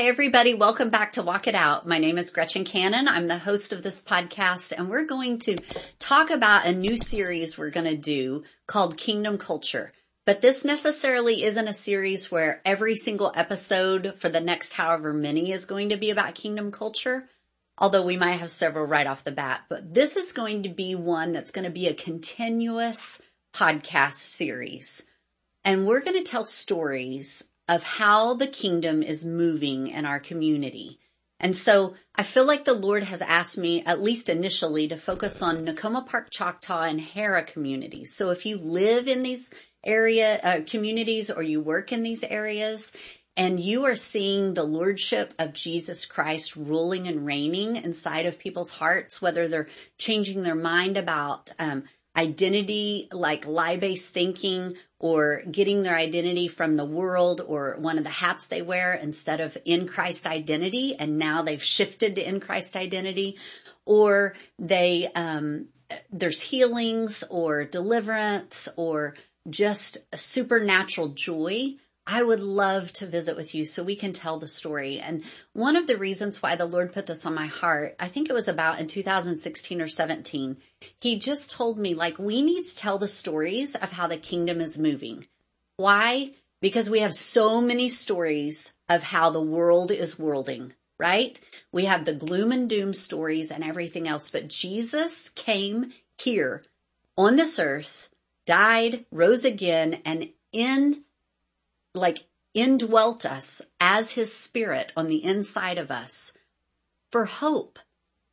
Hey everybody, welcome back to Walk It Out. My name is Gretchen Cannon. I'm the host of this podcast and we're going to talk about a new series we're going to do called Kingdom Culture. But this necessarily isn't a series where every single episode for the next however many is going to be about kingdom culture. Although we might have several right off the bat, but this is going to be one that's going to be a continuous podcast series. And we're going to tell stories of how the kingdom is moving in our community. And so I feel like the Lord has asked me, at least initially, to focus on Nicoma Park, Choctaw and Harrah communities. So if you live in these area, uh, communities or you work in these areas and you are seeing the lordship of Jesus Christ ruling and reigning inside of people's hearts, whether they're changing their mind about, um, identity, like lie-based thinking or getting their identity from the world or one of the hats they wear instead of in Christ identity. And now they've shifted to in Christ identity or they, um, there's healings or deliverance or just a supernatural joy I would love to visit with you so we can tell the story. And one of the reasons why the Lord put this on my heart, I think it was about in 2016 or 17, he just told me like, we need to tell the stories of how the kingdom is moving. Why? Because we have so many stories of how the world is worlding, right? We have the gloom and doom stories and everything else, but Jesus came here on this earth, died, rose again, and in like indwelt us as his spirit on the inside of us for hope.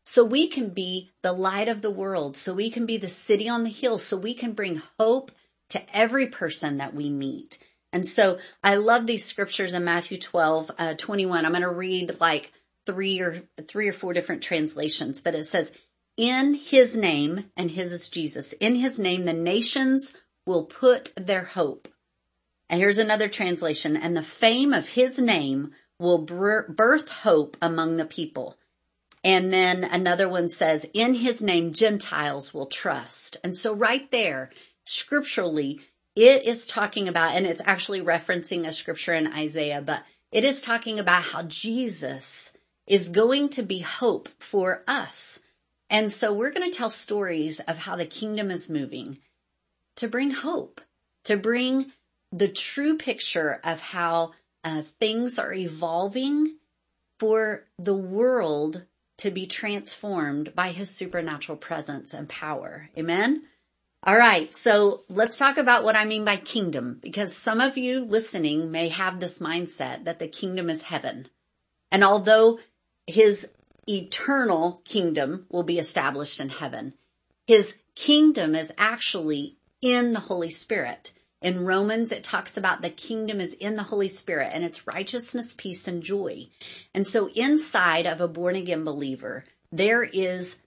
So we can be the light of the world. So we can be the city on the hill. So we can bring hope to every person that we meet. And so I love these scriptures in Matthew 12, uh, 21. I'm going to read like three or three or four different translations, but it says, in his name, and his is Jesus, in his name, the nations will put their hope. And here's another translation. And the fame of his name will birth hope among the people. And then another one says, in his name, Gentiles will trust. And so right there, scripturally, it is talking about, and it's actually referencing a scripture in Isaiah, but it is talking about how Jesus is going to be hope for us. And so we're going to tell stories of how the kingdom is moving to bring hope, to bring the true picture of how uh, things are evolving for the world to be transformed by his supernatural presence and power. Amen. All right. So let's talk about what I mean by kingdom because some of you listening may have this mindset that the kingdom is heaven. And although his eternal kingdom will be established in heaven, his kingdom is actually in the Holy Spirit. In Romans, it talks about the kingdom is in the Holy Spirit and it's righteousness, peace, and joy. And so inside of a born again believer, there is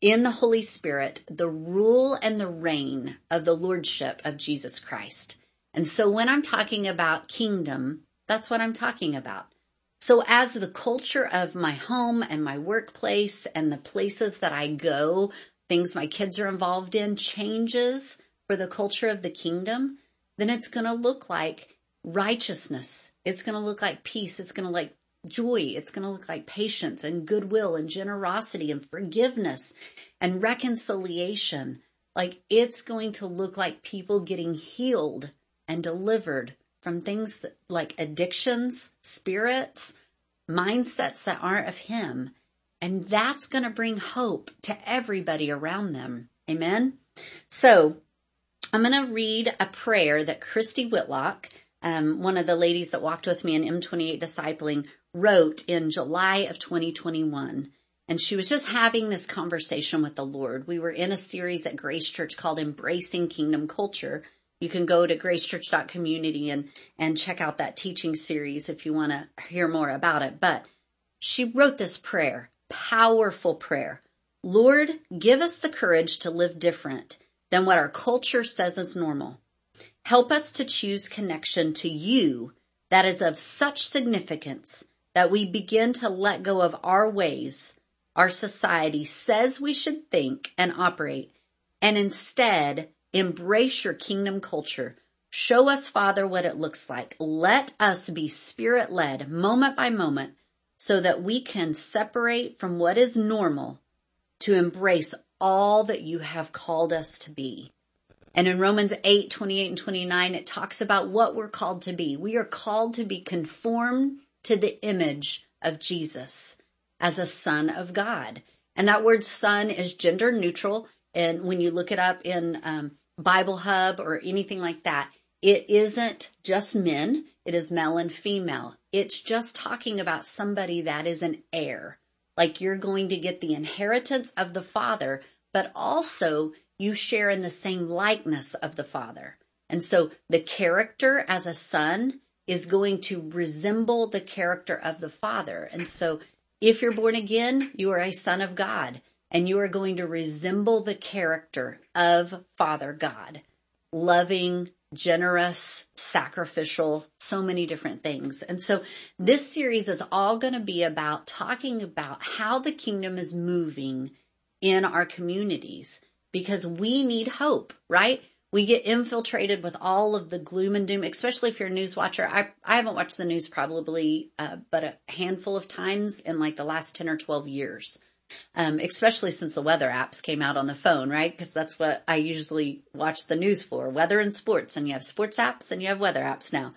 in the Holy Spirit the rule and the reign of the Lordship of Jesus Christ. And so when I'm talking about kingdom, that's what I'm talking about. So as the culture of my home and my workplace and the places that I go, things my kids are involved in changes for the culture of the kingdom, then it's going to look like righteousness. It's going to look like peace. It's going to like joy. It's going to look like patience and goodwill and generosity and forgiveness and reconciliation. Like it's going to look like people getting healed and delivered from things that, like addictions, spirits, mindsets that aren't of him. And that's going to bring hope to everybody around them. Amen. So I'm going to read a prayer that Christy Whitlock, um, one of the ladies that walked with me in M28 discipling, wrote in July of 2021. And she was just having this conversation with the Lord. We were in a series at Grace Church called Embracing Kingdom Culture. You can go to gracechurch.community and, and check out that teaching series if you want to hear more about it. But she wrote this prayer, powerful prayer. Lord, give us the courage to live different than what our culture says is normal. Help us to choose connection to you that is of such significance that we begin to let go of our ways our society says we should think and operate and instead embrace your kingdom culture. Show us, Father, what it looks like. Let us be spirit led moment by moment so that we can separate from what is normal to embrace all that you have called us to be. And in Romans 8, 28 and 29, it talks about what we're called to be. We are called to be conformed to the image of Jesus as a son of God. And that word son is gender neutral. And when you look it up in um, Bible Hub or anything like that, it isn't just men. It is male and female. It's just talking about somebody that is an heir. Like you're going to get the inheritance of the father, but also you share in the same likeness of the father. And so the character as a son is going to resemble the character of the father. And so if you're born again, you are a son of God and you are going to resemble the character of Father God. Loving, generous, sacrificial, so many different things. And so this series is all going to be about talking about how the kingdom is moving in our communities because we need hope, right? We get infiltrated with all of the gloom and doom, especially if you're a news watcher. I, I haven't watched the news probably, uh, but a handful of times in like the last 10 or 12 years. Um, especially since the weather apps came out on the phone, right? Because that's what I usually watch the news for, weather and sports. And you have sports apps and you have weather apps now.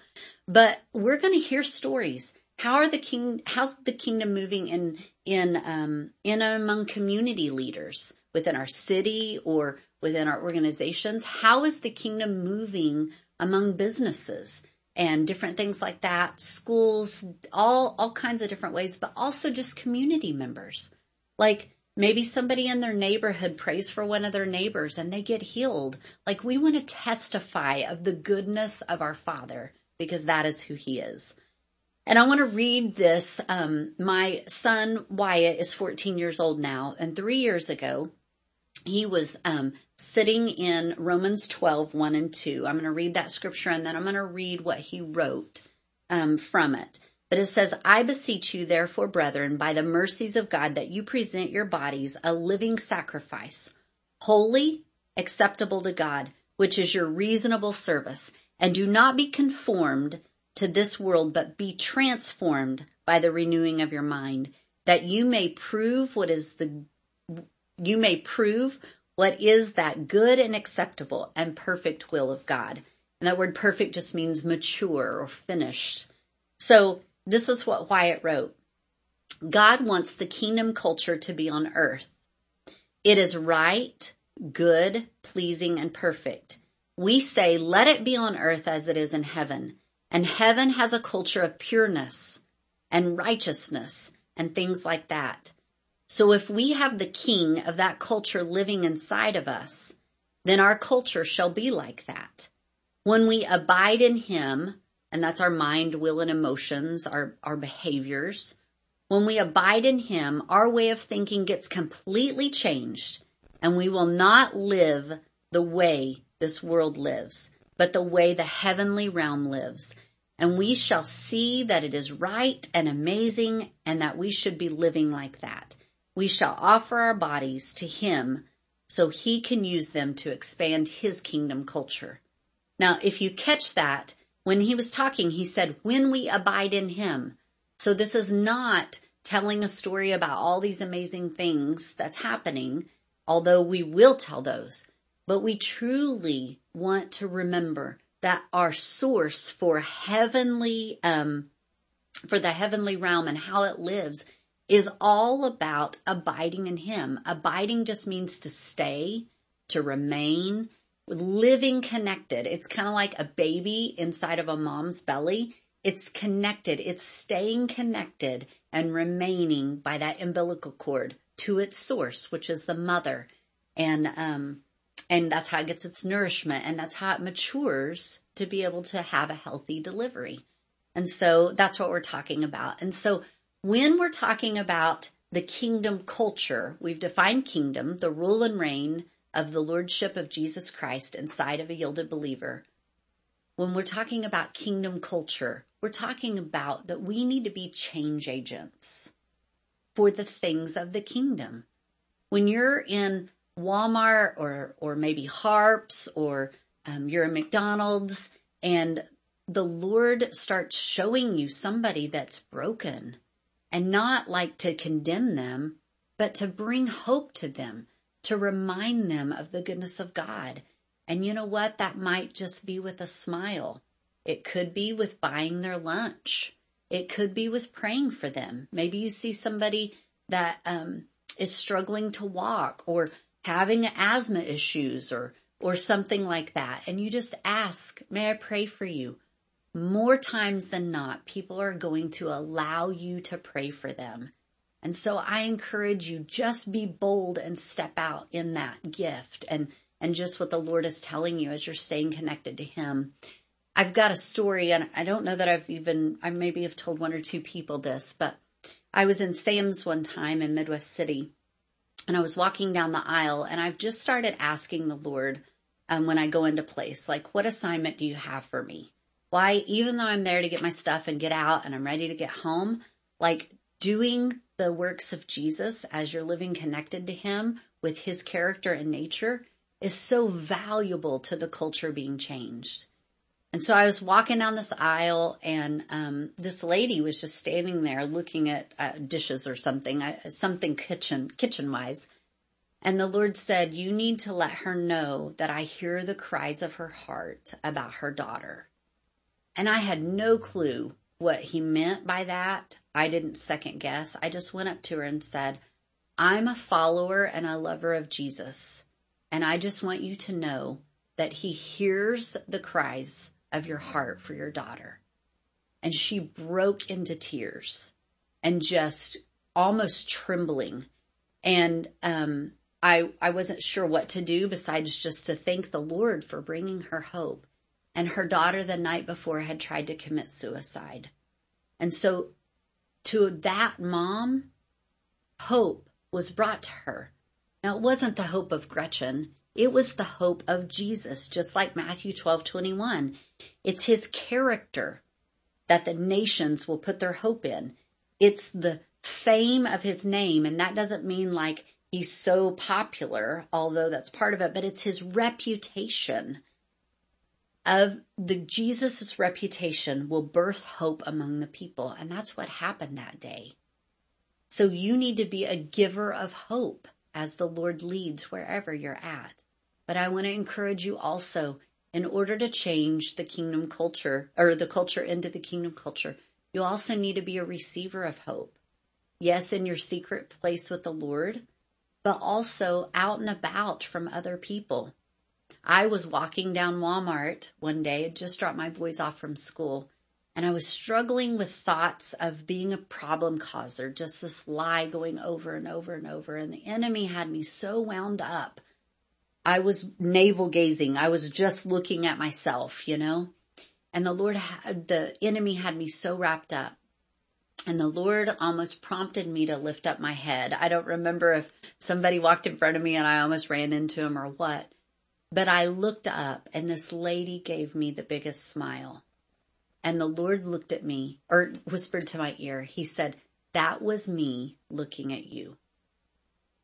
But we're going to hear stories. How are the king? How's the kingdom moving in in um, in among community leaders? within our city or within our organizations? How is the kingdom moving among businesses and different things like that? Schools, all, all kinds of different ways, but also just community members. Like maybe somebody in their neighborhood prays for one of their neighbors and they get healed. Like we want to testify of the goodness of our father because that is who he is. And I want to read this. Um, my son Wyatt is 14 years old now, and three years ago, he was um, sitting in Romans 12, 1 and 2. I'm going to read that scripture and then I'm going to read what he wrote um, from it. But it says, I beseech you, therefore, brethren, by the mercies of God, that you present your bodies a living sacrifice, holy, acceptable to God, which is your reasonable service. And do not be conformed to this world, but be transformed by the renewing of your mind, that you may prove what is the you may prove what is that good and acceptable and perfect will of God. And that word perfect just means mature or finished. So this is what Wyatt wrote. God wants the kingdom culture to be on earth. It is right, good, pleasing, and perfect. We say, let it be on earth as it is in heaven. And heaven has a culture of pureness and righteousness and things like that. So if we have the king of that culture living inside of us, then our culture shall be like that. When we abide in him, and that's our mind, will, and emotions, our, our behaviors, when we abide in him, our way of thinking gets completely changed and we will not live the way this world lives, but the way the heavenly realm lives. And we shall see that it is right and amazing and that we should be living like that we shall offer our bodies to him so he can use them to expand his kingdom culture. Now, if you catch that, when he was talking, he said, when we abide in him. So this is not telling a story about all these amazing things that's happening, although we will tell those, but we truly want to remember that our source for heavenly, um, for the heavenly realm and how it lives is all about abiding in Him. Abiding just means to stay, to remain, living connected. It's kind of like a baby inside of a mom's belly. It's connected. It's staying connected and remaining by that umbilical cord to its source, which is the mother. And, um, and that's how it gets its nourishment and that's how it matures to be able to have a healthy delivery. And so that's what we're talking about. And so when we're talking about the kingdom culture, we've defined kingdom, the rule and reign of the lordship of Jesus Christ inside of a yielded believer. When we're talking about kingdom culture, we're talking about that we need to be change agents for the things of the kingdom. When you're in Walmart or, or maybe Harps or um, you're in McDonald's and the Lord starts showing you somebody that's broken and not like to condemn them, but to bring hope to them, to remind them of the goodness of God. And you know what? That might just be with a smile. It could be with buying their lunch. It could be with praying for them. Maybe you see somebody that um, is struggling to walk or having asthma issues or or something like that, and you just ask, "May I pray for you?" More times than not, people are going to allow you to pray for them. And so I encourage you just be bold and step out in that gift and and just what the Lord is telling you as you're staying connected to him. I've got a story and I don't know that I've even I maybe have told one or two people this, but I was in Sam's one time in Midwest City and I was walking down the aisle and I've just started asking the Lord um, when I go into place, like, what assignment do you have for me? Why, even though I'm there to get my stuff and get out and I'm ready to get home, like doing the works of Jesus as you're living connected to him with his character and nature is so valuable to the culture being changed. And so I was walking down this aisle and, um, this lady was just standing there looking at uh, dishes or something, uh, something kitchen, kitchen wise. And the Lord said, you need to let her know that I hear the cries of her heart about her daughter. And I had no clue what he meant by that. I didn't second guess. I just went up to her and said, I'm a follower and a lover of Jesus. And I just want you to know that he hears the cries of your heart for your daughter. And she broke into tears and just almost trembling. And, um, I, I wasn't sure what to do besides just to thank the Lord for bringing her hope. And her daughter the night before had tried to commit suicide. And so to that mom, hope was brought to her. Now it wasn't the hope of Gretchen. It was the hope of Jesus, just like Matthew 12, 21. It's his character that the nations will put their hope in. It's the fame of his name. And that doesn't mean like he's so popular, although that's part of it, but it's his reputation of the Jesus' reputation will birth hope among the people. And that's what happened that day. So you need to be a giver of hope as the Lord leads wherever you're at. But I want to encourage you also, in order to change the kingdom culture or the culture into the kingdom culture, you also need to be a receiver of hope. Yes, in your secret place with the Lord, but also out and about from other people. I was walking down Walmart one day, I just dropped my boys off from school, and I was struggling with thoughts of being a problem causer, just this lie going over and over and over. And the enemy had me so wound up I was navel gazing. I was just looking at myself, you know, and the Lord had, the enemy had me so wrapped up and the Lord almost prompted me to lift up my head. I don't remember if somebody walked in front of me and I almost ran into him or what, but I looked up and this lady gave me the biggest smile. And the Lord looked at me or whispered to my ear. He said, that was me looking at you.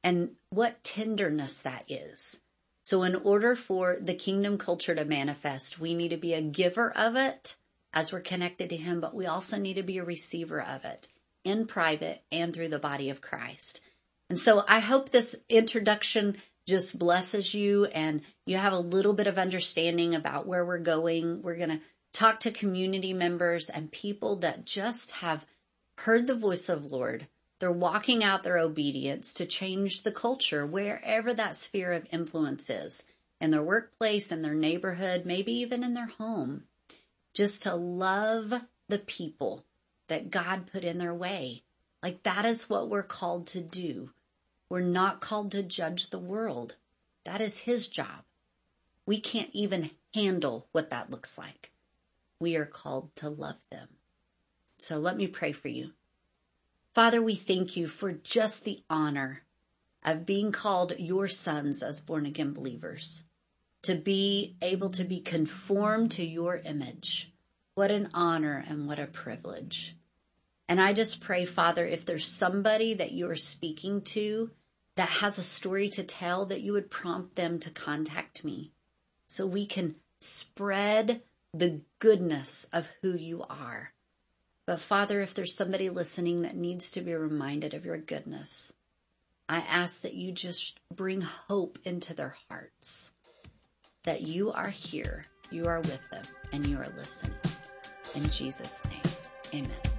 And what tenderness that is. So in order for the kingdom culture to manifest, we need to be a giver of it as we're connected to him, but we also need to be a receiver of it in private and through the body of Christ. And so I hope this introduction just blesses you and you have a little bit of understanding about where we're going. We're going to talk to community members and people that just have heard the voice of Lord they're walking out their obedience to change the culture wherever that sphere of influence is in their workplace, in their neighborhood, maybe even in their home. Just to love the people that God put in their way. Like that is what we're called to do. We're not called to judge the world. That is his job. We can't even handle what that looks like. We are called to love them. So let me pray for you. Father, we thank you for just the honor of being called your sons as born again believers, to be able to be conformed to your image. What an honor and what a privilege. And I just pray, Father, if there's somebody that you are speaking to that has a story to tell, that you would prompt them to contact me so we can spread the goodness of who you are But Father, if there's somebody listening that needs to be reminded of your goodness, I ask that you just bring hope into their hearts that you are here, you are with them, and you are listening. In Jesus' name, amen.